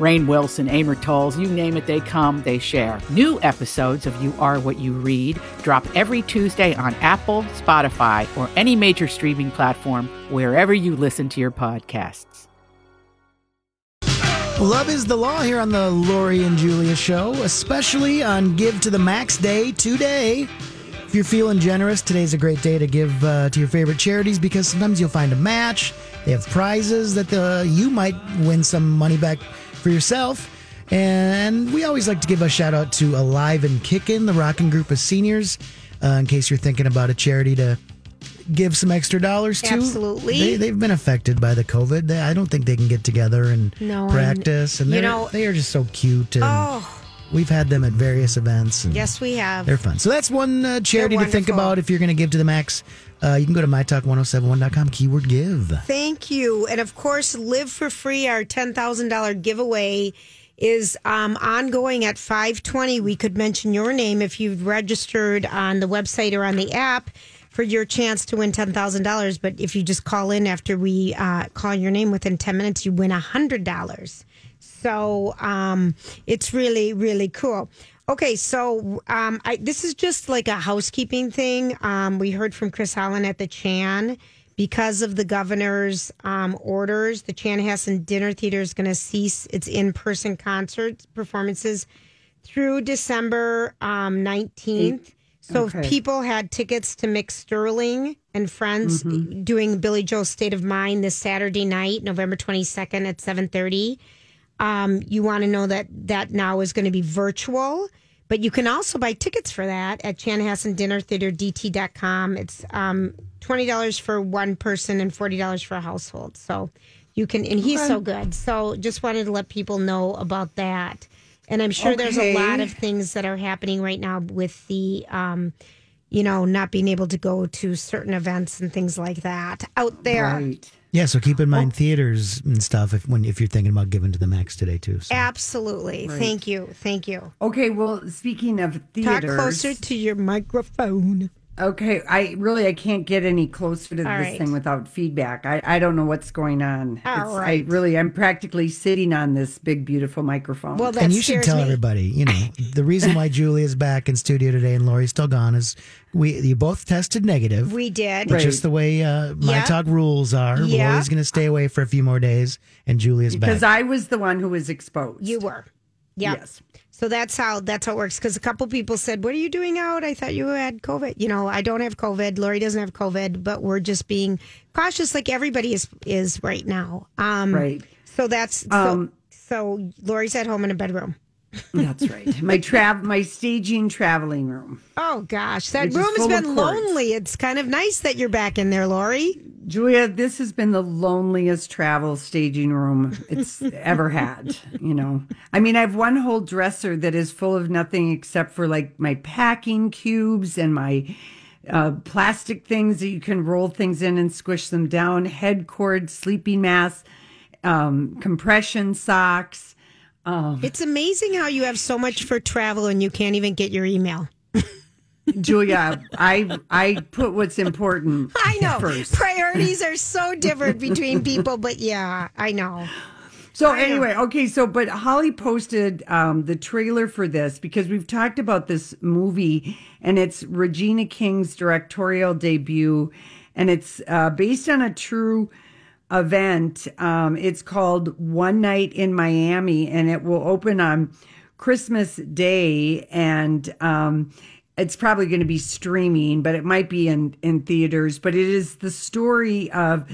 Rainn Wilson, Amor Towles, you name it, they come, they share. New episodes of You Are What You Read drop every Tuesday on Apple, Spotify, or any major streaming platform wherever you listen to your podcasts. Love is the law here on the Lori and Julia show, especially on Give to the Max Day today. If you're feeling generous, today's a great day to give uh, to your favorite charities because sometimes you'll find a match. They have prizes that the, you might win some money back for yourself. And we always like to give a shout out to Alive and Kickin', the rocking group of seniors, uh, in case you're thinking about a charity to give some extra dollars to. Absolutely. They, they've been affected by the COVID. They, I don't think they can get together and No, practice. And you know- they are just so cute. And Oh. We've had them at various events. And Yes, we have. They're fun. So that's one uh, charity to think wonderful. about if you're going to give to the max. Uh, you can go to mytalk1071.com, keyword give. Thank you. And of course, Live for Free, our $10,000 giveaway is um, ongoing at 520. We could mention your name if you've registered on the website or on the app for your chance to win $10,000. But if you just call in after we uh, call your name within 10 minutes, you win $100. So um, it's really, really cool. Okay, so um, I, this is just like a housekeeping thing. Um, we heard from Chris Holland at the Chan because of the governor's um, orders. The Chan Chanhassen Dinner Theater is going to cease its in-person concert performances through December um, 19th. So if people had tickets to Mick Sterling and friends doing Billy Joel's State of Mind this Saturday night, November 22nd at 7:30, um, you want to know that that now is going to be virtual, but you can also buy tickets for that at Chanhassen Dinner Theater DT.com. It's um, $20 for one person and $40 for a household. So you can, and he's so good. So just wanted to let people know about that. And I'm sure there's a lot of things that are happening right now with the, um, you know, not being able to go to certain events and things like that out there. Right. Yeah, so keep in mind theaters and stuff if when if you're thinking about giving to the max today too. So. Absolutely. Thank you. Thank you. Okay, well, speaking of theaters, Talk closer to your microphone. Okay, I really I can't get any closer to All this right. thing without feedback. I, I don't know what's going on. All It's- right. I really I'm practically sitting on this big beautiful microphone. Well, that and you should tell me. everybody, you know, the reason why Julia's back in studio today and Lori's still gone is we you both tested negative. We did. But just the way uh, my Yeah. talk rules are, Yeah. Lori's going to stay away for a few more days, and Julia's because back. Because I was the one who was exposed. You were. Yep. Yes. So that's how that's how it works. Because a couple people said, "What are you doing out?" I thought you had COVID. You know, I don't have COVID. Lori doesn't have COVID, but we're just being cautious, like everybody is is right now. Um, Right. So that's Um, so. So Lori's at home in a bedroom. That's right. My trav my staging traveling room. Oh gosh, that room has been lonely. It's kind of nice that you're back in there, Lori. Julia, this has been the loneliest travel staging room it's ever had. You know, I mean, I have one whole dresser that is full of nothing except for like my packing cubes and my uh, plastic things that you can roll things in and squish them down, head cord, sleeping mask, um, compression socks. It's amazing how you have so much for travel and you can't even get your email. Julia, I I put what's important. I know first. priorities are so different between people, but yeah, I know. So anyway, okay, so but Holly posted um, the trailer for this because we've talked about this movie and it's Regina King's directorial debut, and it's uh, based on a true event. Um, it's called One Night in Miami, and it will open on Christmas Day, and um, it's probably going to be streaming, but it might be in in theaters. But it is the story of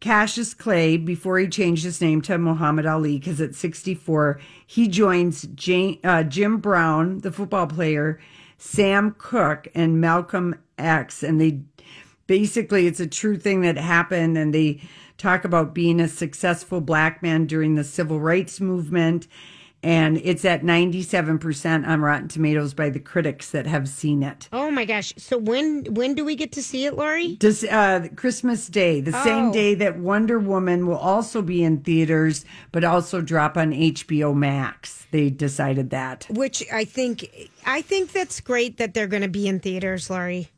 Cassius Clay, before he changed his name to Muhammad Ali, because at 64, he joins Jane, uh, Jim Brown, the football player, Sam Cooke, and Malcolm X. And they basically, it's a true thing that happened. And they talk about being a successful black man during the civil rights movement and it's at 97% on Rotten Tomatoes by the critics that have seen it. Oh my gosh. So when when do we get to see it, Lori? Does uh, Christmas Day, the same Oh. day that Wonder Woman will also be in theaters but also drop on HBO Max. They decided that. Which I think I think that's great that they're going to be in theaters, Lori.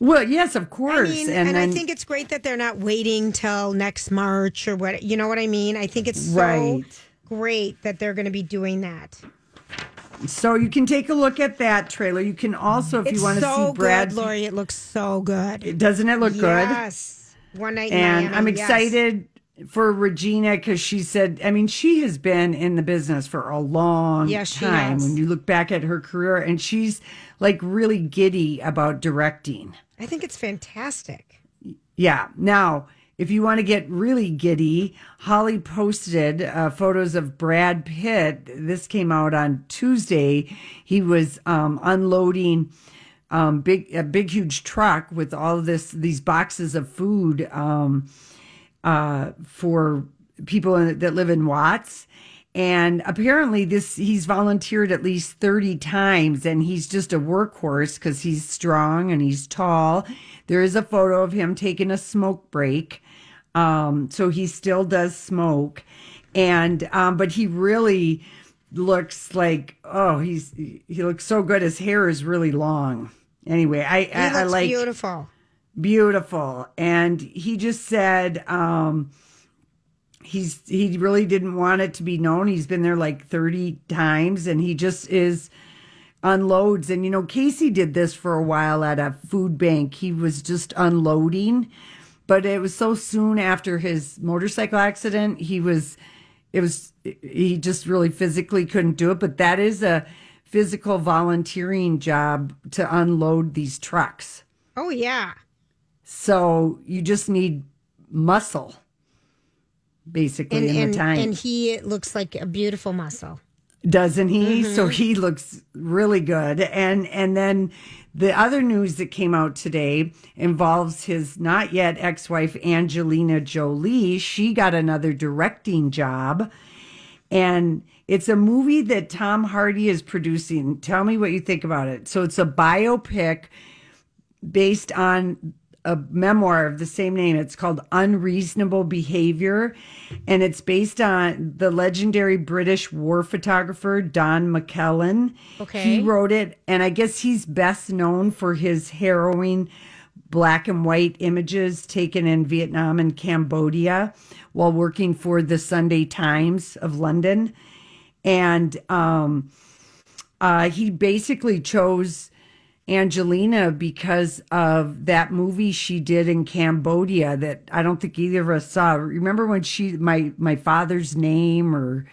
Well, yes, of course. I mean, and and, then, I think it's great that they're not waiting till next March or what. You know what I mean? I think it's so Right. Great that they're going to be doing that. so you can take a look at that trailer. You can also, if It's you want to so see Brad, good, Lori. It looks so good. doesn't it look good? Yes. One night and Miami, I'm yes. excited for Regina because she said, I mean, she has been in the business for a long Yes, time. When you look back at her career, and she's like really giddy about directing. I think it's fantastic. Yeah. Now, if you want to get really giddy, Holly posted uh, photos of Brad Pitt. This came out on Tuesday. He was um, unloading um, big a big huge truck with all this these boxes of food um, uh, for people in, that live in Watts. And apparently, this he's volunteered at least thirty times, and he's just a workhorse because he's strong and he's tall. There is a photo of him taking a smoke break, um, so he still does smoke, and um, but he really looks like oh he's he looks so good. His hair is really long. Anyway, I I, I like beautiful. beautiful and he just said um he's he really didn't want it to be known. He's been there like 30 times and he just is unloads. And you know casey did this for a while at a food bank. He was just unloading. But it was so soon after his motorcycle accident he was it was he just really physically couldn't do it. But that is a physical volunteering job to unload these trucks. Oh yeah. so you just need muscle, basically, And in and, the time, and he looks like a beautiful muscle. doesn't he? Mm-hmm. So he looks really good. And and then the other news that came out today involves his not yet ex-wife Angelina Jolie. She got another directing job, and it's a movie that Tom Hardy is producing. Tell me what you think about it. So it's a biopic based on a memoir of the same name. It's called Unreasonable Behavior, and it's based on the legendary British war photographer Don McCullin. Okay. He wrote it, and I guess he's best known for his harrowing black and white images taken in Vietnam and Cambodia while working for the Sunday Times of London. And um, uh, he basically chose Angelina because of that movie she did in Cambodia that I don't think either of us saw. Remember when she my my father's name or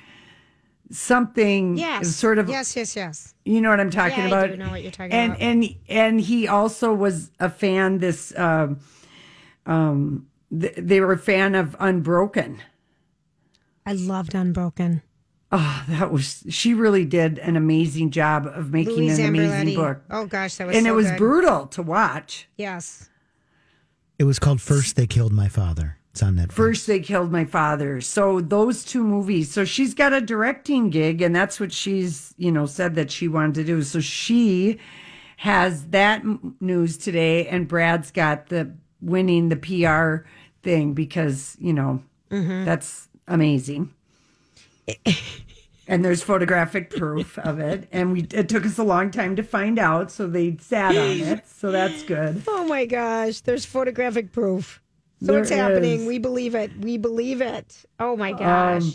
something? Yes. sort of Yes, yes, yes. you know what I'm talking Yeah, I about. do know what you're talking and, about. And and he also was a fan. This um, um, th- they were a fan of Unbroken. I loved Unbroken. Oh, that was she really did an amazing job of making Louise an amazing book. Oh gosh, that was and so it was good. brutal to watch. Yes. It was called First They Killed My Father. It's on Netflix. First, they killed my father. So those two movies. So she's got a directing gig, and that's what she's you know said that she wanted to do. So she has that news today, and Brad's got the winning the PR thing because you know mm-hmm. that's amazing. And there's photographic proof of it, and we it took us a long time to find out, so they sat on it. So that's good. Oh my gosh, there's photographic proof. So There it's happening. is. We believe it. We believe it. Oh my gosh. Um,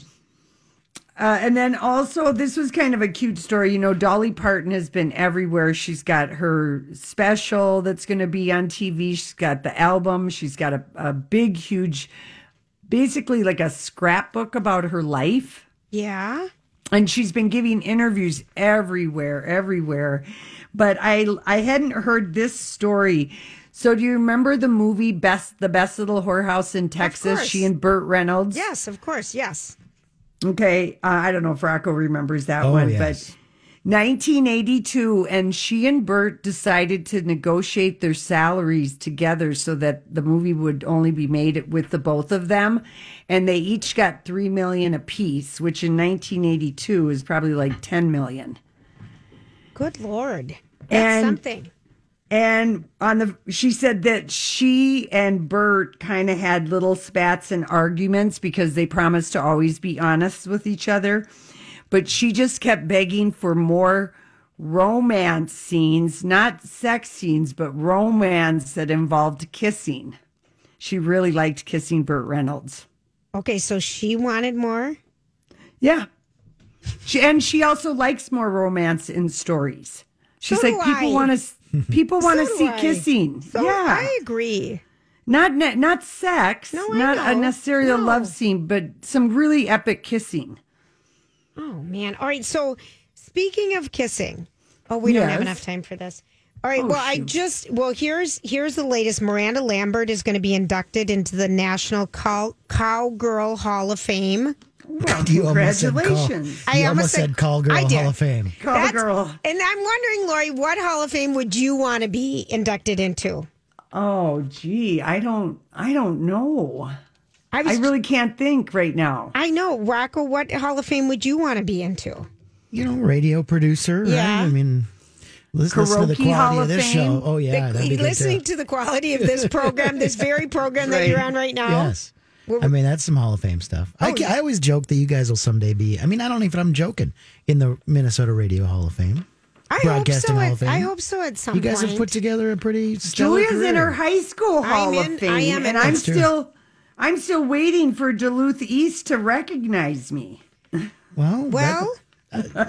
Uh, and then also, this was kind of a cute story. You know, Dolly Parton has been everywhere. She's got her special that's going to be on TV. She's got the album. She's got a, a big, huge, basically like a scrapbook about her life. Yeah. And she's been giving interviews everywhere, everywhere. But I I hadn't heard this story. So do you remember the movie Best the Best Little Whorehouse in Texas? She and Burt Reynolds. Yes, of course. Yes. Okay, uh, I don't know if Rocco remembers that Oh, one, yes. But 1982, and she and Burt decided to negotiate their salaries together so that the movie would only be made with the both of them, and they each got three million apiece, which in 1982 is probably like 10 million. Good Lord. That's And- something. And on the, she said that she and Burt kind of had little spats and arguments because they promised to always be honest with each other. But she just kept begging for more romance scenes, not sex scenes, but romance that involved kissing. She really liked kissing Burt Reynolds. Okay, so she wanted more. Yeah. She, and she also likes more romance in stories. She's So like people want to people want to So see I. kissing. So yeah. I agree. Not ne- not sex, No, I not a necessarily a No. love scene, but some really epic kissing. Oh man. All right. So speaking of kissing, oh, we don't have enough time for this. All right. Oh, well, I just well here's here's the latest. Miranda Lambert is going to be inducted into the National Cow Cowgirl Hall of Fame. Well, You almost said call, congratulations, I you almost almost said- said Call Girl I did. Hall of Fame. call That's- girl. And I'm wondering, Lori, what Hall of Fame would you want to be inducted into? Oh, gee, I don't, I don't know. I was. I really can't think right now. I know, Rocco. What Hall of Fame would you want to be into? You know, radio producer, Yeah. right? I mean, listen, listen to the quality Hall of of this Fame? show. Oh, yeah. The- that'd be good listening too. to the quality of this program, this very program that you're on right now. Yes. I mean, that's some Hall of Fame stuff. I, Oh, ca- yeah. I always joke that you guys will someday be, I mean, I don't even, I'm joking, in the Minnesota Radio Hall of Fame. I hope Broadcasting so. Hall At, of Fame. I hope so. At some point. You guys point. have put together a pretty stellar Julia's in her high school Hall in- of Fame, I am and I'm true. still, I'm still waiting for Duluth East to recognize me. Well, well, that-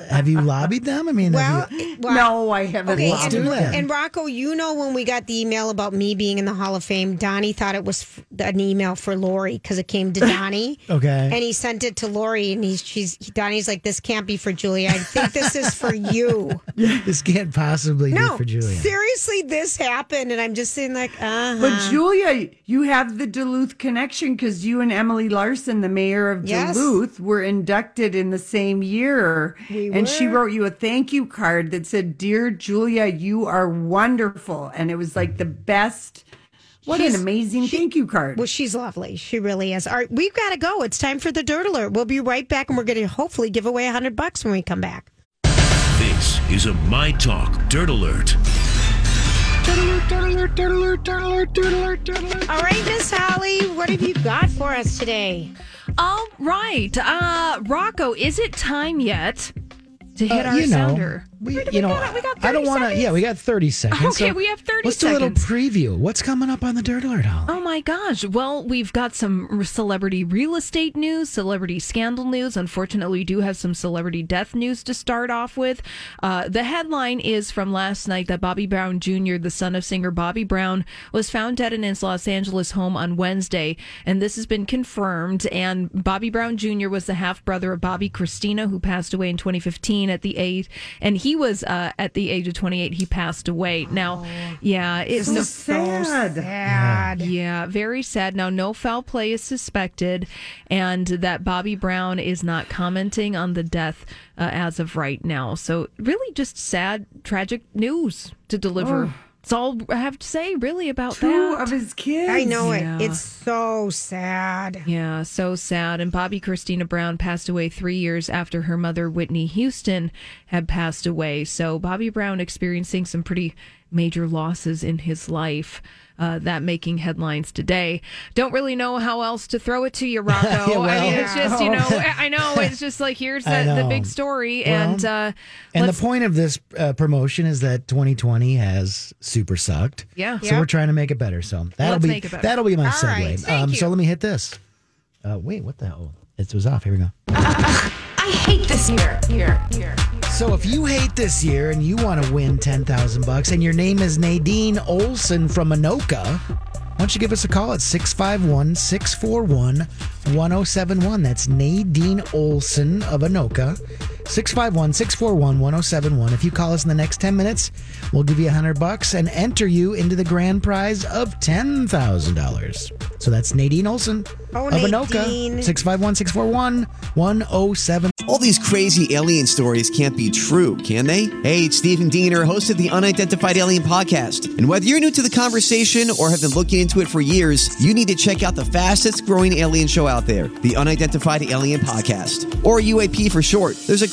have you lobbied them? I mean, well, have you, well. no, I haven't. Okay, Let's and, do that. and Rocco, you know when we got the email about me being in the Hall of Fame, Donnie thought it was f- an email for Lori because it came to Donnie. Okay. And he sent it to Lori, and he's she's Donnie's like, "This can't be for Julia. I think this is for you." this can't possibly no, be for Julia. seriously, this happened, and I'm just sitting like, uh But Julia, you have the Duluth connection because you and Emily Larson, the mayor of Yes. Duluth, were inducted in the same year. We and she wrote you a thank you card that said, Dear Julia, you are wonderful. And it was like the best. What She's- an amazing thank you card. Well, she's lovely. She really is. All right, we've got to go. It's time for the Dirt Alert. We'll be right back, and we're going to hopefully give away a hundred bucks when we come back. This is a My Talk Dirt Alert. All right, Miss Holly, what have you got for us today? All right. Uh Rocco, is it time yet to hit Uh, our you know, sounder? We, you know, got- got I don't want to. Yeah, we got thirty seconds. Okay, so we have 30 Let's do a little preview. What's coming up on the Dirt Alert, Holly? Oh my gosh. Well, we've got some celebrity real estate news, celebrity scandal news. Unfortunately, we do have some celebrity death news to start off with. Uh, the headline is from last night that Bobby Brown Jr., the son of singer Bobby Brown, was found dead in his Los Angeles home on Wednesday. And this has been confirmed. And Bobby Brown Jr. was the half brother of Bobbi Kristina, who passed away in 2015 at the age, and he was uh, at the age of 28, he passed away. Now, yeah, it's so no, sad. Sad. yeah, very sad. Now, no foul play is suspected, and that Bobby Brown is not commenting on the death uh, as of right now. So, really, just sad, tragic news to deliver. That's all I have to say, really, about Two that. of his kids. I know Yeah. it. It's so sad. Yeah, so sad. And Bobbi Kristina Brown passed away three years after her mother, Whitney Houston, had passed away. So Bobby Brown experiencing some pretty major losses in his life. Uh, that making headlines today. Don't really know how else to throw it to you, Rocco. Yeah, I mean, well- it's just you know, I know it's just like here's the, the big story, Well, and uh, And the point of this uh, promotion is that 2020 has super sucked. Yeah. So we're trying to make it better. So that'll Let's be better. that'll be my All segue. right, thank um, you. so let me hit this. Uh, wait, what the hell? It was off. Here we go. I hate this year. Here, here. So if you hate this year and you want to win 10,000 bucks and your name is Nadine Olson from Anoka, why don't you give us a call at 651 641 1071? That's Nadine Olson of Anoka. 651 641 1071. If you call us in the next 10 minutes, we'll give you a 100 bucks and enter you into the grand prize of $10,000. So that's Nadine Olson Oh, of Anoka. Nadine. 651 641 107. All these crazy alien stories can't be true, can they? Hey, it's Stephen Diener, host of the Unidentified Alien Podcast. And whether you're new to the conversation or have been looking into it for years, you need to check out the fastest growing alien show out there, the Unidentified Alien Podcast, or UAP for short. There's a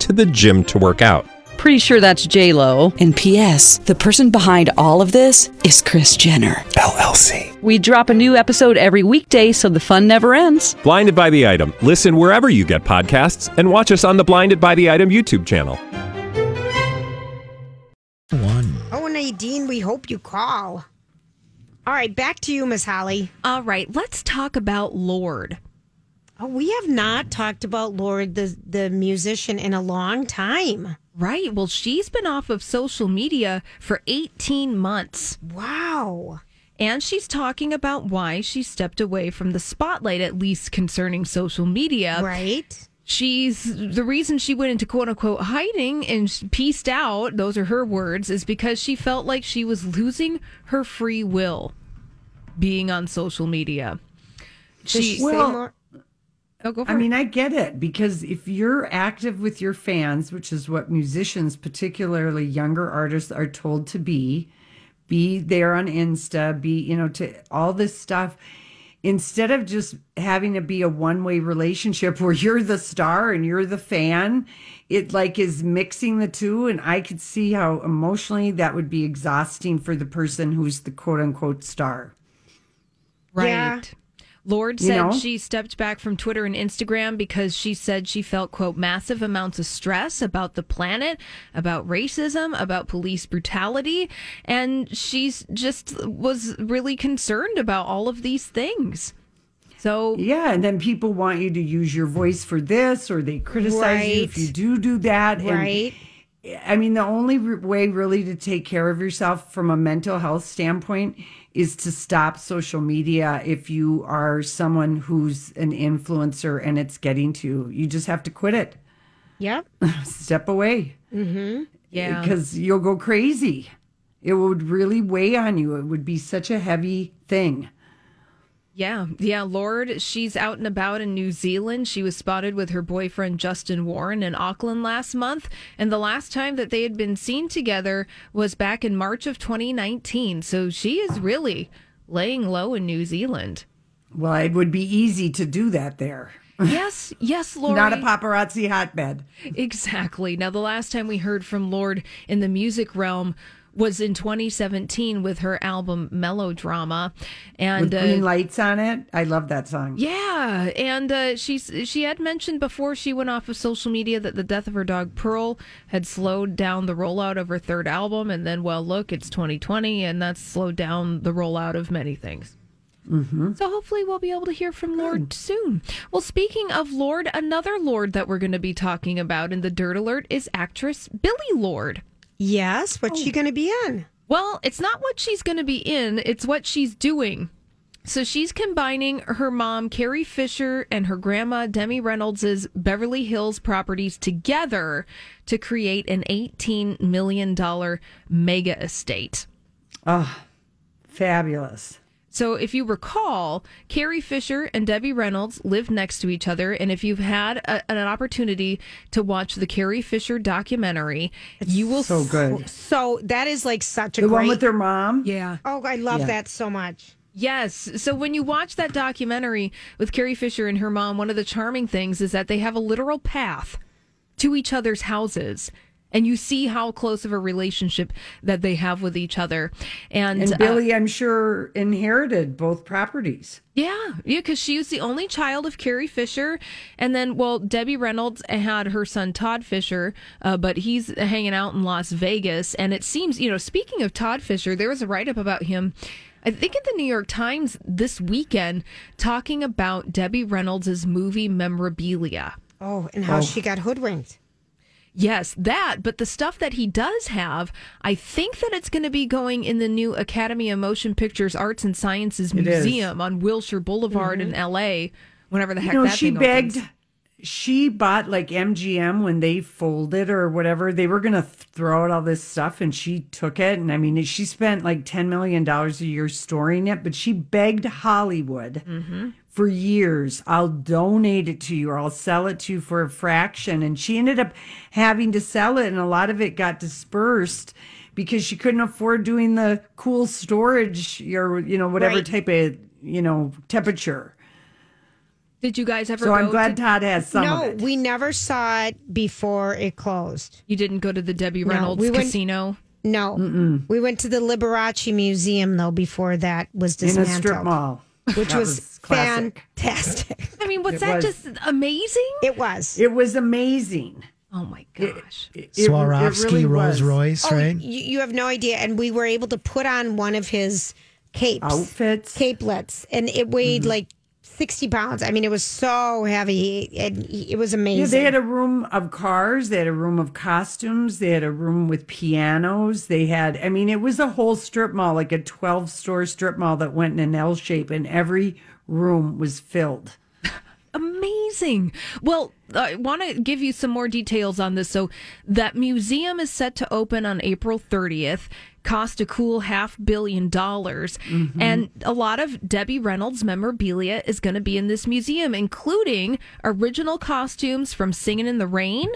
to the gym to work out. Pretty sure that's J Lo. And P.S. The person behind all of this is Kris Jenner LLC. We drop a new episode every weekday, so the fun never ends. Blinded by the item. Listen wherever you get podcasts, and watch us on the Blinded by the Item YouTube channel. One. Oh, Nadine, we hope you call. All right, back to you, Miss Holly. All right, let's talk about Lorde. Oh, we have not talked about Lorde, the the musician, in a long time. Right. Well, she's been off of social media for 18 months. Wow. And she's talking about why she stepped away from the spotlight, at least concerning social media. Right. She's the reason she went into quote unquote hiding and pieced out, those are her words, is because she felt like she was losing her free will being on social media. Does She, say Well, more? Oh, go for I it. mean, I get it because if you're active with your fans, which is what musicians, particularly younger artists, are told to be, be there on Insta, be, you know, to all this stuff. Instead of just having to be a one way relationship where you're the star and you're the fan, it like is mixing the two. And I could see how emotionally that would be exhausting for the person who's the quote unquote star. Right. Yeah. Lorde You said know? she stepped back from Twitter and Instagram because she said she felt, quote, massive amounts of stress about the planet, about racism, about police brutality. And she's just was really concerned about all of these things. So, Yeah, and then people want you to use your voice for this, or they criticize you if you do do that. And, Right. I mean, the only way really to take care of yourself from a mental health standpoint is to stop social media if you are someone who's an influencer and it's getting to you. You just have to quit it. Yep. Step away mm-hmm. yeah. because you'll go crazy. It would really weigh on you. It would be such a heavy thing. Yeah, yeah, Lorde, she's out and about in New Zealand. She was spotted with her boyfriend Justin Warren in Auckland last month, and the last time that they had been seen together was back in March of 2019. So she is really laying low in New Zealand. Well, it would be easy to do that there. Yes, yes, Lorde. Not a paparazzi hotbed. Exactly. Now, the last time we heard from Lorde in the music realm was in 2017 with her album Melodrama, and With green lights on it. I love that song. Yeah, and uh, she's she had mentioned before she went off of social media that the death of her dog Pearl had slowed down the rollout of her third album, and then well, look, it's 2020, and that's slowed down the rollout of many things. Mm-hmm. So hopefully we'll be able to hear from Lorde soon. Well, speaking of Lorde, another Lord that we're going to be talking about in the Dirt Alert is actress Billie Lourd. Yes. What's she oh. going to be in? Well, it's not what she's going to be in, it's what she's doing. So she's combining her mom, Carrie Fisher, and her grandma, Debbie Reynolds' Beverly Hills properties together to create an $18 million mega estate. Oh, fabulous. So, if you recall, Carrie Fisher and Debbie Reynolds lived next to each other. And if you've had a, an opportunity to watch the Carrie Fisher documentary, you will So good. So that is like such a The great. one with their mom? Yeah. oh, I love Yeah. that so much. Yes. So when you watch that documentary with Carrie Fisher and her mom, one of the charming things is that they have a literal path to each other's houses. And you see how close of a relationship that they have with each other. And, And uh, Billie, I'm sure, inherited both properties. yeah, yeah, because she was the only child of Carrie Fisher, and then well, Debbie Reynolds had her son Todd Fisher, uh, but he's hanging out in Las Vegas, and it seems you know. Speaking of Todd Fisher, there was a write up about him. I think in the New York Times this weekend talking about Debbie Reynolds' movie memorabilia. Oh, and how Oh. she got hoodwinked. Yes, that, but the stuff that he does have, I think that it's going to be going in the new Academy of Motion Pictures Arts and Sciences It is. Museum on Wilshire Boulevard in LA, whenever the heck you know, that she begged. opens. She bought like MGM when they folded or whatever. They were gonna th- throw out all this stuff, and she took it. And I mean, she spent like ten million dollars a year storing it. But she begged Hollywood Mm-hmm. For years, "I'll donate it to you, or I'll sell it to you for a fraction." And she ended up having to sell it, and a lot of it got dispersed because she couldn't afford doing the cool storage or you know whatever Right. type of you know temperature. Did you guys ever So I'm glad to- Todd has some no, of it. we never saw it before it closed. You didn't go to the Debbie No, Reynolds we went- casino? No, we went to the Liberace Museum though before that was in a dismantled, strip mall, which That was, classic. fantastic. I mean, was It that was. just amazing? It was. It was amazing. Oh my gosh. It, it Swarovski, really Rolls Royce, Oh, right? You, you have no idea, and we were able to put on one of his capes, Outfits. capelets, and it weighed Mm-hmm. like sixty pounds. I mean, it was so heavy, and it was amazing. Yeah, they had a room of cars. They had a room of costumes. They had a room with pianos. They had, I mean, it was a whole strip mall, like a 12 store strip mall that went in an L shape, and every room was filled. Amazing. Well, I want to give you some more details on this. So, that museum is set to open on April 30th, cost a cool half billion dollars. Mm-hmm. And a lot of Debbie Reynolds memorabilia is going to be in this museum, including original costumes from Singing in the Rain.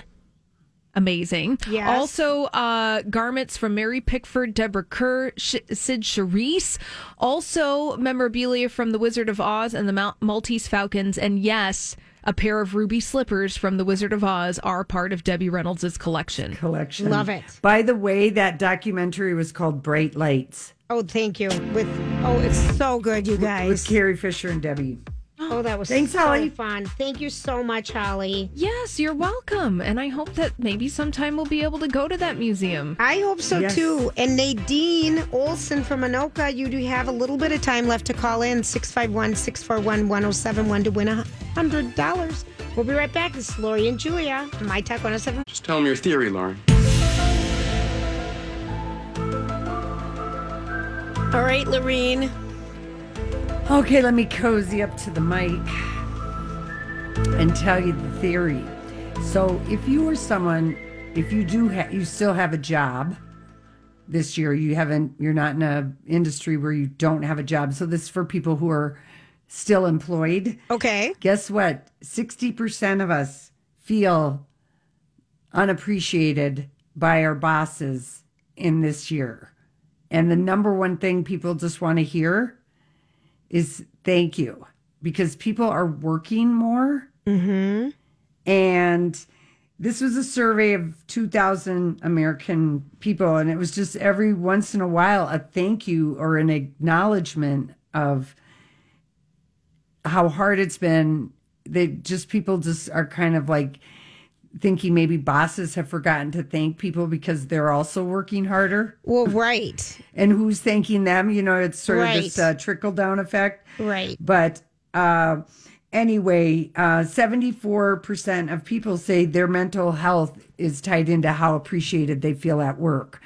Amazing. Yes. Also, uh, garments from Mary Pickford, Deborah Kerr, Sh- Cyd Charisse. Also, memorabilia from The Wizard of Oz and the Mal- Maltese Falcons. And yes, a pair of ruby slippers from The Wizard of Oz are part of Debbie Reynolds' collection. Collection. Love it. By the way, that documentary was called Bright Lights Oh, thank you. With oh, it's so good, you guys. with guys. Carrie Fisher and Debbie. Oh, that was Thanks, so Holly. fun. Thank you so much, Holly. Yes, you're welcome. And I hope that maybe sometime we'll be able to go to that museum. I hope so Yes. too. And Nadine Olson from Anoka, you do have a little bit of time left to call in 651 641 1071 to win a $100. We'll be right back. This is Lori and Julia on My Talk 107. Just tell them your theory, Lauren. All right, Lorene. Okay, let me cozy up to the mic and tell you the theory. So, if you are someone, if you do, ha- you still have a job this year, you haven't, you're not in a industry where you don't have a job. So, this is for people who are still employed. Okay. Guess what? 60% of us feel unappreciated by our bosses in this year. And the number one thing people just want to hear is thank you because people are working more. Mm-hmm. And this was a survey of 2,000 American people. And it was just every once in a while a thank you or an acknowledgement of how hard it's been. They just, people just are kind of like thinking maybe bosses have forgotten to thank people because they're also working harder. Well, right. And who's thanking them? You know, it's sort Right. of this uh, trickle down effect. Right. But uh, anyway, uh, 74% of people say their mental health is tied into how appreciated they feel at work.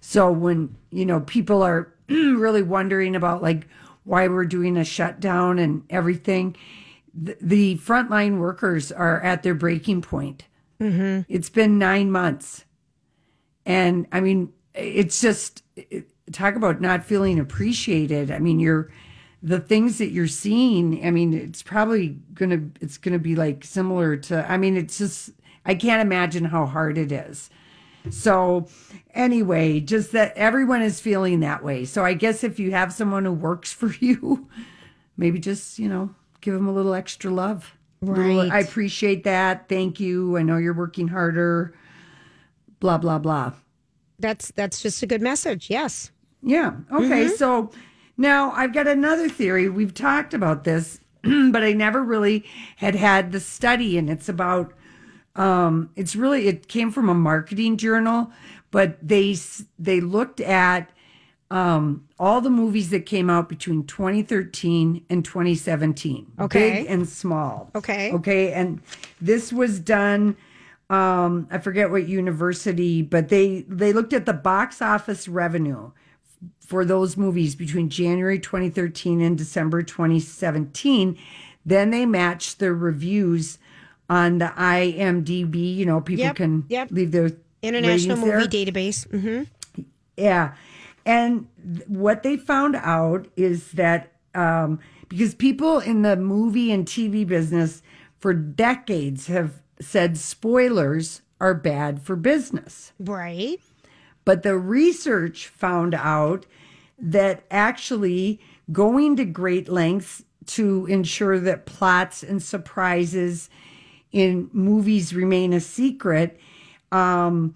So when, you know, people are really wondering about like why we're doing a shutdown and everything, the, the frontline workers are at their breaking point. Mm-hmm. It's been nine months. And I mean, it's just it- talk about not feeling appreciated. I mean, you're the things that you're seeing. I mean, it's probably gonna it's gonna be like similar to. I mean, it's just I can't imagine how hard it is. So anyway, just that everyone is feeling that way. So I guess if you have someone who works for you, maybe just you know give them a little extra love. Little, Right. I appreciate that. Thank you. I know you're working harder blah blah blah. That's that's just a good message. Yes. Yeah. Okay. Mhm. So now I've got another theory. We've talked about this, but I never really had had the study, and it's about. Um, it's really it came from a marketing journal, but they they looked at um, all the movies that came out between 2013 and 2017, Okay. big and small. Okay. Okay, and this was done. Um, I forget what university, but they they looked at the box office revenue for those movies between January 2013 and December 2017. Then they matched the reviews on the IMDb. You know, people Yep, can yep. leave their International. Movie Database. Mm-hmm. Yeah. And th- what they found out is that um, because people in the movie and TV business for decades have said spoilers are bad for business. Right. But the research found out that actually going to great lengths to ensure that plots and surprises in movies remain a secret. Um,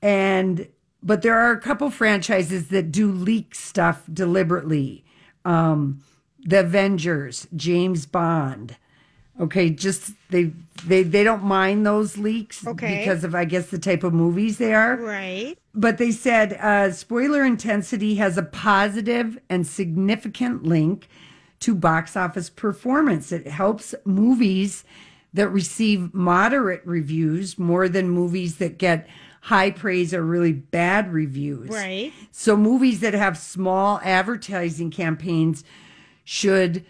and but there are a couple franchises that do leak stuff deliberately. Um, the Avengers, James Bond. Okay, just they they they don't mind those leaks Okay. because of I guess the type of movies they are. Right. But they said uh, spoiler intensity has a positive and significant link to box office performance. It helps movies that receive moderate reviews more than movies that get high praise or really bad reviews. Right. So movies that have small advertising campaigns should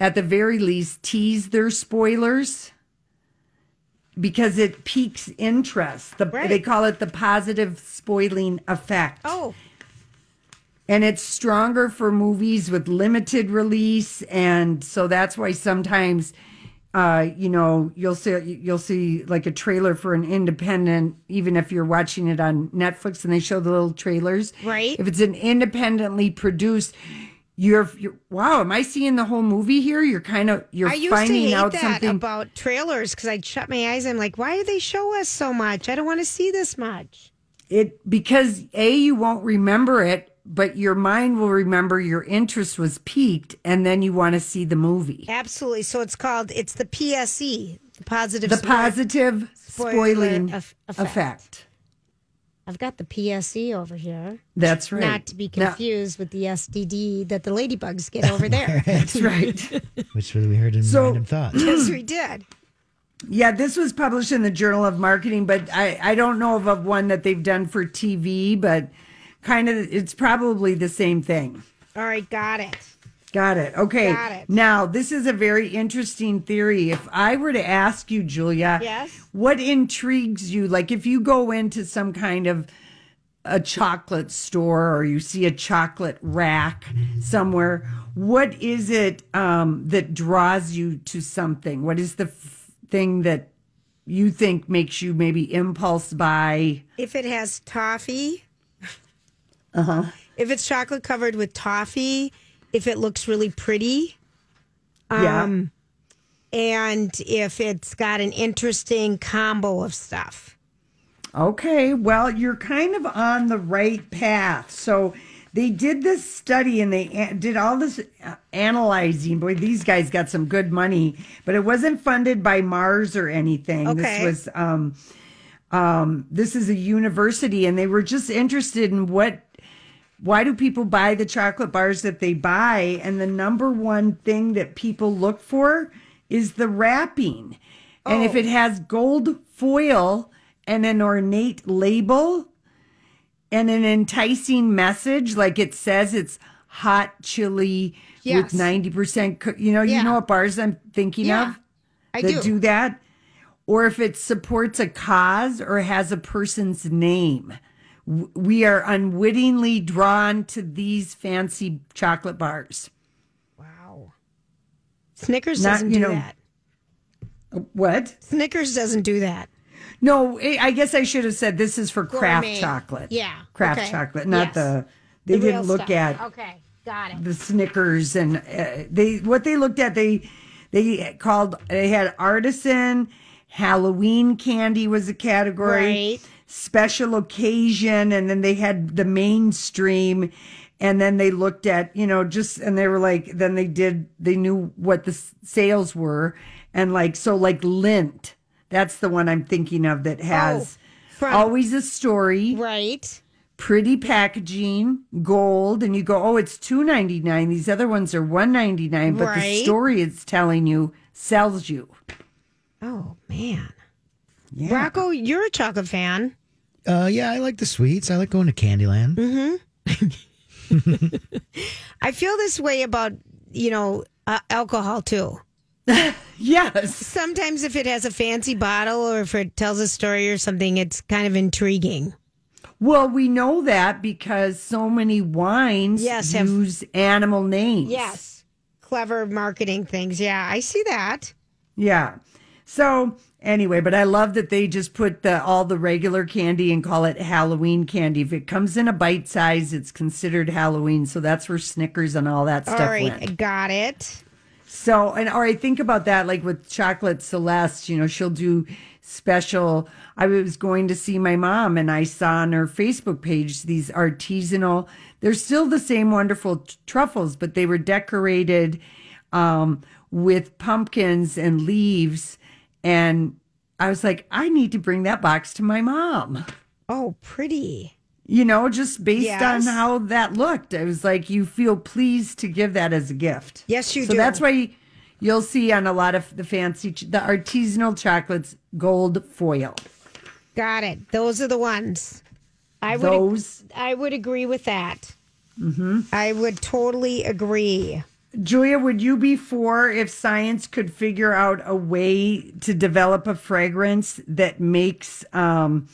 at the very least tease their spoilers because it piques interest. The, Right. They call it the positive spoiling effect. Oh. And it's stronger for movies with limited release, and so that's why sometimes, uh, you know, you'll see you'll see like a trailer for an independent, even if you're watching it on Netflix, and they show the little trailers. Right. If it's an independently produced, you're, you're wow, am I seeing the whole movie here? You're kind of you're I used finding to hate out that something. about trailers because I'd shut my eyes. I'm like, why do they show us so much? I don't want to see this much. it because a you won't remember it but your mind will remember your interest was piqued and then you want to see the movie Absolutely. So it's called. It's the PSE, the positive. the spoil- positive spoiling eff- effect. I've got the PSE over here. that's right Not to be Now- confused with the SDD that the ladybugs get over there. that's right Which we heard in So- Random Thoughts. yes, we did. yeah this was published in the journal of marketing but i i don't know of a one that they've done for tv but kind of it's probably the same thing All right, got it. Got it. Okay. Got it. Now, this is a very interesting theory. If I were to ask you, Julia, Yes? what intrigues you? Like if you go into some kind of a chocolate store or you see a chocolate rack somewhere, what is it um, that draws you to something? What is the f- thing that you think makes you maybe impulse buy? If it has toffee, Uh huh. if it's chocolate covered with toffee, if it looks really pretty, Yeah. um, and if it's got an interesting combo of stuff. Okay, well, you're kind of on the right path. So they did this study and they did all this uh, analyzing. Boy, these guys got some good money, but it wasn't funded by Mars or anything. Okay. This was um um this is a university and they were just interested in what why do people buy the chocolate bars that they buy? And the number one thing that people look for is the wrapping. And if Oh. it has gold foil and an ornate label and an enticing message, like it says it's hot chili Yes. with 90% cook, you know, you know what bars I'm thinking Yeah, of I that do. that? Or if it supports a cause or has a person's name. W- We are unwittingly drawn to these fancy chocolate bars. Wow. Snickers Not, doesn't you do know- that. What? Snickers doesn't do that. No, I I guess I should have said this is for craft Gourmet. chocolate. Yeah, Craft okay. chocolate, not Yes. the. They The didn't look stuff. at Okay, got it. the Snickers and uh, they what they looked at they they called they had artisan Halloween candy was a category. Right. Special occasion, and then they had the mainstream, and then they looked at you know just and they were like then they did they knew what the sales were, and like so like Lindt, that's the one I'm thinking of that oh, has from- always a story, right? Pretty packaging, gold, and you go, oh, it's two ninety nine. These other ones are one ninety nine, but the story it's telling you sells you. Oh man, Yeah. Rocco, you're a chocolate fan. Uh, yeah, I like the sweets. I like going to Candyland. Mm-hmm. I feel this way about you know uh, alcohol too. yes. Sometimes if it has a fancy bottle or if it tells a story or something, it's kind of intriguing. Well, we know that because so many wines Yes, have- use animal names. Yes, clever marketing things. Yeah, I see that. Yeah. So anyway, but I love that they just put the all the regular candy and call it Halloween candy. If it comes in a bite size, it's considered Halloween. So that's where Snickers and all that stuff All right, went. I got it. So, and or I think about that like with chocolate Celeste, you know, she'll do special. I was going to see my mom and I saw on her Facebook page these artisanal, they're still the same wonderful t- truffles, but they were decorated um, with pumpkins and leaves. And I was like, I need to bring that box to my mom. Oh, pretty. You know, just based on how that looked. I was like, you feel pleased to give that as a gift. Yes, you so do. that's why you'll see on a lot of the fancy, the artisanal chocolates, gold foil. Got it. Those are the ones. I would. Those. I would agree with that. hmm I would totally agree. Julia, would you be for if science could figure out a way to develop a fragrance that makes um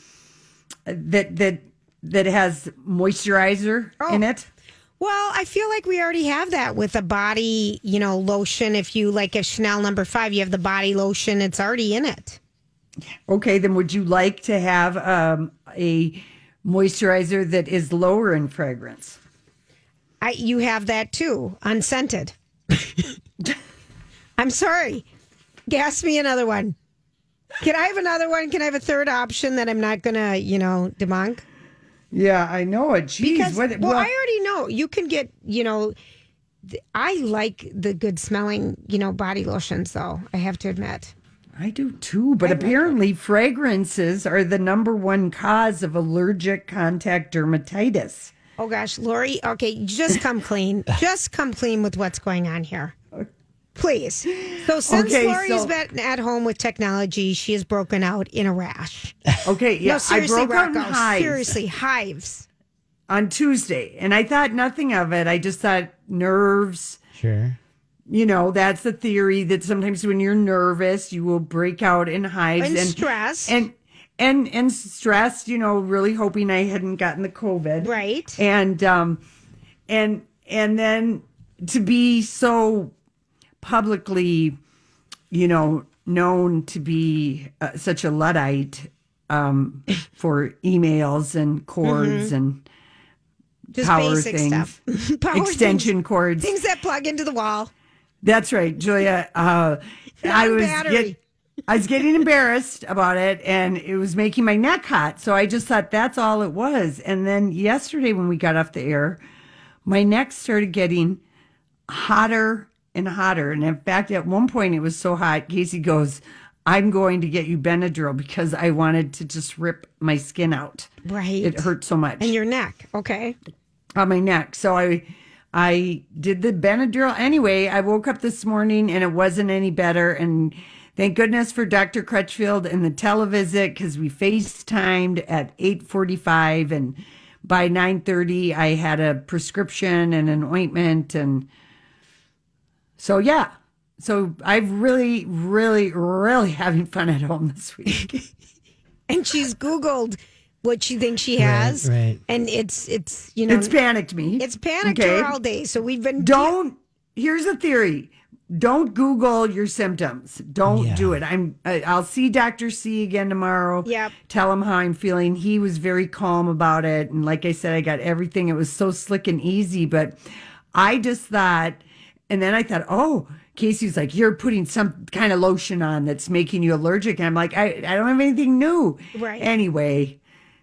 that that that has moisturizer Oh. in it? Well, I feel like we already have that with a body, you know, lotion. If you like a Chanel number five, you have the body lotion. It's already in it. Okay, then would you like to have um, a moisturizer that is lower in fragrance? I you have that too, unscented. I'm sorry. Gas me another one. Can I have another one? Can I have a third option that I'm not gonna, you know, debunk? Yeah, I know it. Jeez, because what, well, I already know you can get, you know, th- I like the good smelling, you know, body lotions though. I have to admit. I do too, but apparently fragrances are the number one cause of allergic contact dermatitis. Oh gosh, Lori. Okay, just come clean. just come clean with what's going on here, please. So since Okay, Lori's so- been at home with technology, she has broken out in a rash. Okay, yeah, no, seriously, I broke out in hives Seriously, hives. on Tuesday, and I thought nothing of it. I just thought nerves. Sure. You know, that's the theory that sometimes when you're nervous, you will break out in hives And stress. and and and stressed. You know, really hoping I hadn't gotten the COVID, right? And um, and and then to be so publicly, you know, known to be uh, such a luddite um, for emails and cords Mhm. and Just power basic things, stuff. Power extension things, cords. Things that plug into the wall. That's right, Julia. Uh, I was battery. get, I was getting embarrassed about it, and it was making my neck hot. So I just thought that's all it was. And then yesterday, when we got off the air, my neck started getting hotter and hotter. And in fact, at one point, it was so hot. Casey goes, "I'm going to get you Benadryl because I wanted to just rip my skin out. Right. It hurt so much." And your neck. Okay. on my neck. So I I did the Benadryl anyway. I woke up this morning and it wasn't any better. And thank goodness for Dr. Crutchfield and the televisit because we FaceTimed at 845 and by 930 I had a prescription and an ointment and so yeah. So I've really, really, really having fun at home this week. And she's Googled what she thinks she Right, has. right. And it's it's you know it's panicked me. It's panicked Okay. her all day. So we've been don't here's a theory don't google your symptoms. Don't do it. I'm I- i'll see dr c again tomorrow. Yep. tell him how i'm feeling. He was very calm about it. And like i said i got everything. It was so slick and easy. But i just thought and then i thought oh Casey's like you're putting some kind of lotion on that's making you allergic. And i'm like i, I don't have anything new. Right. anyway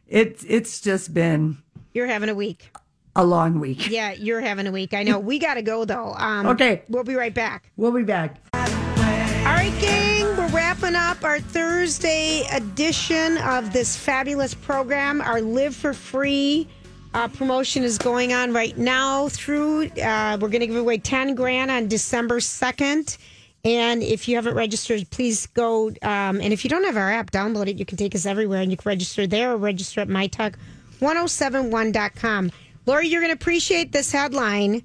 It's it's just been You're having a week. A long week. Yeah, you're having a week. I know. We got to go though. Um, Okay. We'll be right back. We'll be back. All right, gang, we're wrapping up our Thursday edition of this fabulous program. Our Live for Free uh, promotion is going on right now through, uh, we're going to give away 10 grand on December 2nd. And if you haven't registered, please go. Um, and if you don't have our app, download it. You can take us everywhere and you can register there or register at mytalk1071.com. Lori, you're going to appreciate this headline.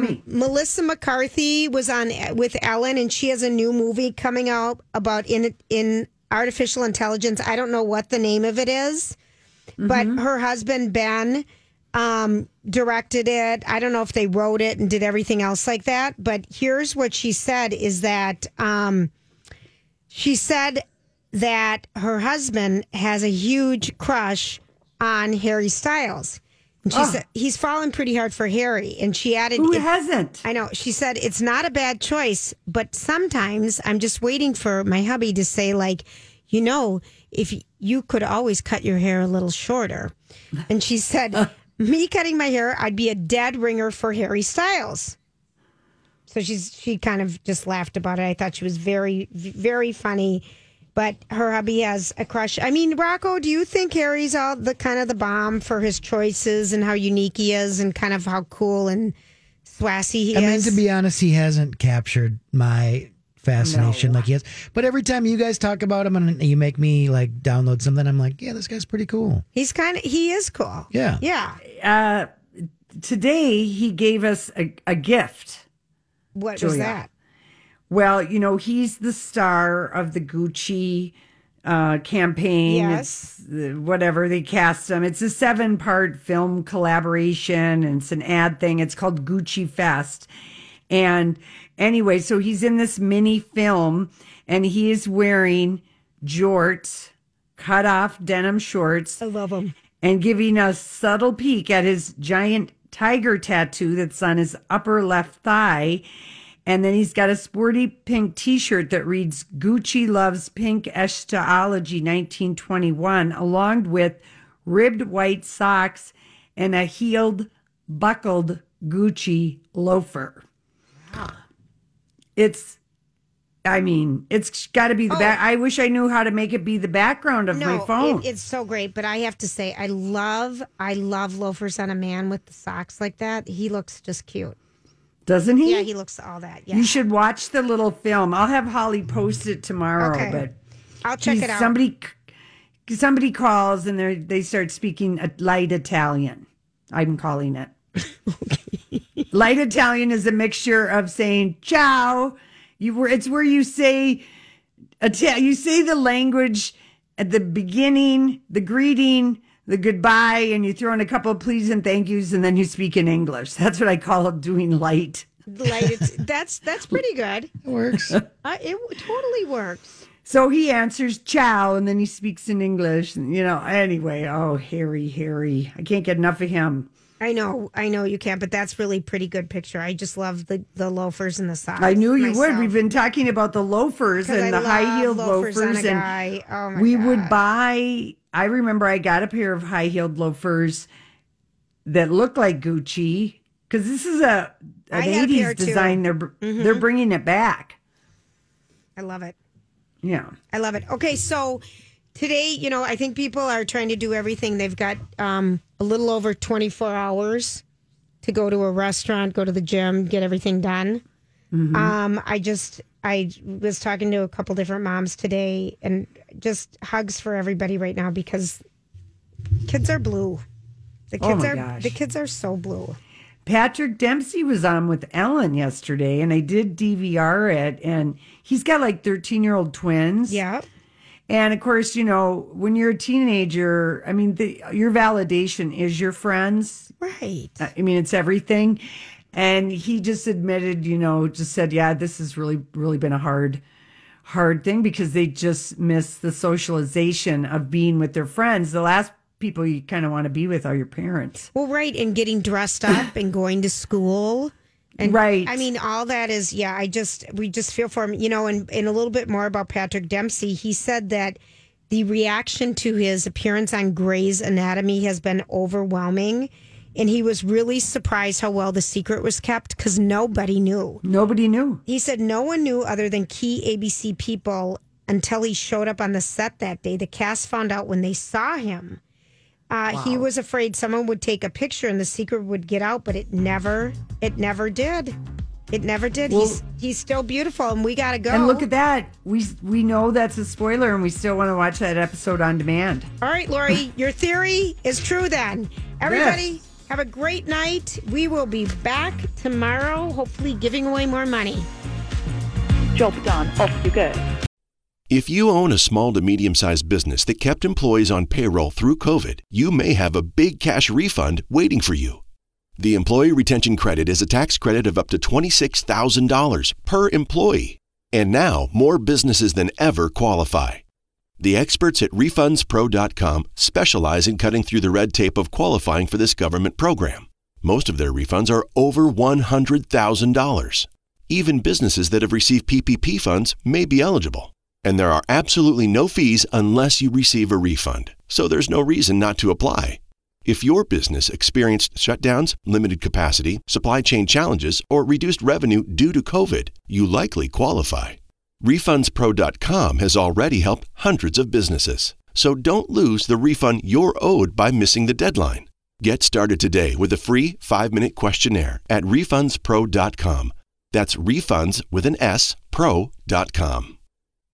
Me. Melissa McCarthy was on with Ellen, and she has a new movie coming out about in in artificial intelligence. I don't know what the name of it is, but her husband Ben um, directed it. I don't know if they wrote it and did everything else like that. But here's what she said: is that um, she said that her husband has a huge crush on Harry Styles. And she Oh. said he's fallen pretty hard for Harry. And she added, Who "It- hasn't? I know. She said it's not a bad choice, but sometimes I'm just waiting for my hubby to say, like, you know, if you could always cut your hair a little shorter. And she said, uh. me cutting my hair, I'd be a dead ringer for Harry Styles. So she's she kind of just laughed about it. I thought she was very very funny. But her hubby has a crush. I mean, Rocco, do you think Harry's all the kind of the bomb for his choices and how unique he is and kind of how cool and swassy he is. I mean, to be honest, he hasn't captured my fascination like he has. But every time you guys talk about him and you make me like download something, I'm like, yeah, this guy's pretty cool. He's kind of he is cool. Yeah. Yeah. Uh, today he gave us a, a gift. What was that? Well, you know, he's the star of the Gucci uh, campaign. Yes. It's, whatever they cast him. It's a seven part film collaboration and it's an ad thing. It's called Gucci Fest. And anyway, so he's in this mini film and he is wearing jorts, cut off denim shorts. I love him. And giving a subtle peek at his giant tiger tattoo that's on his upper left thigh. And then he's got a sporty pink t shirt that reads Gucci Loves Pink Eschatology 1921, along with ribbed white socks and a heeled, buckled Gucci loafer. It's, I mean, it's got to be the oh. back. I wish I knew how to make it be the background of my phone. It, it's so great, but I have to say, I love, I love loafers on a man with the socks like that. He looks just cute. Doesn't he? Yeah, he looks all that. Yeah, You should watch the little film. I'll have Holly post it tomorrow. Okay. But I'll check it out. Somebody, somebody calls and they they start speaking a light Italian. I'm calling it. light Italian is a mixture of saying "ciao." You were it's where you say you say the language at the beginning, the greeting, the goodbye, and you throw in a couple of please and thank yous, and then you speak in English. That's what I call doing light. Like it's, that's that's pretty good. It works. Uh, it totally works. So he answers ciao and then he speaks in English. And, you know, anyway, oh, Harry, Harry. I can't get enough of him. I know, I know you can't, but that's really pretty good picture. I just love the the loafers and the socks. I knew you would. We've been talking about the loafers and I the high love heeled loafers loafers. on a and. Oh, my we would buy, I remember I got a pair of high heeled loafers that look like Gucci because this is a an had a 80s too. design. They're, Mhm. they're bringing it back. I love it. Yeah. I love it. Okay, so today, you know, I think people are trying to do everything. They've got um, a little over 24 hours to go to a restaurant, go to the gym, get everything done. Mm-hmm. Um, I just, I was talking to a couple different moms today and just hugs for everybody right now because kids are blue. The Oh kids my are gosh. the kids are so blue. Patrick Dempsey was on with Ellen yesterday, and I did DVR it, and he's got like 13 year old twins. Yeah. And of course, you know, when you're a teenager, I mean, the, your validation is your friends. Right. I mean, it's everything. And he just admitted, you know, just said, yeah, this has really, really been a hard, hard thing because they just miss the socialization of being with their friends. The last people you kind of want to be with are your parents. Well, right, and getting dressed up and going to school. And Right. I mean, all that is, yeah, I just, we just feel for him, you know, and, and a little bit more about Patrick Dempsey. He said that the reaction to his appearance on Grey's Anatomy has been overwhelming. And he was really surprised how well the secret was kept because nobody knew. Nobody knew. He said no one knew other than key ABC people until he showed up on the set that day. The cast found out when they saw him. Uh, He was afraid someone would take a picture and the secret would get out, but it never, it never did. It never did. Well- he's he's still beautiful, and we gotta go. And look at that. We we know that's a spoiler, and we still want to watch that episode on demand. All right, Lori, your theory is true then. Everybody, have a great night. We will be back tomorrow, hopefully giving away more money. Job done. Off you go. If you own a small to medium sized business that kept employees on payroll through COVID, you may have a big cash refund waiting for you. The Employee Retention Credit is a tax credit of up to $26,000 per employee. And now more businesses than ever qualify. The experts at RefundsPro.com specialize in cutting through the red tape of qualifying for this government program. Most of their refunds are over $100,000. Even businesses that have received PPP funds may be eligible. And there are absolutely no fees unless you receive a refund. So there's no reason not to apply. If your business experienced shutdowns, limited capacity, supply chain challenges, or reduced revenue due to COVID, you likely qualify. RefundsPro.com has already helped hundreds of businesses. So don't lose the refund you're owed by missing the deadline. Get started today with a free 5-minute questionnaire at RefundsPro.com. That's refunds with an S, pro.com.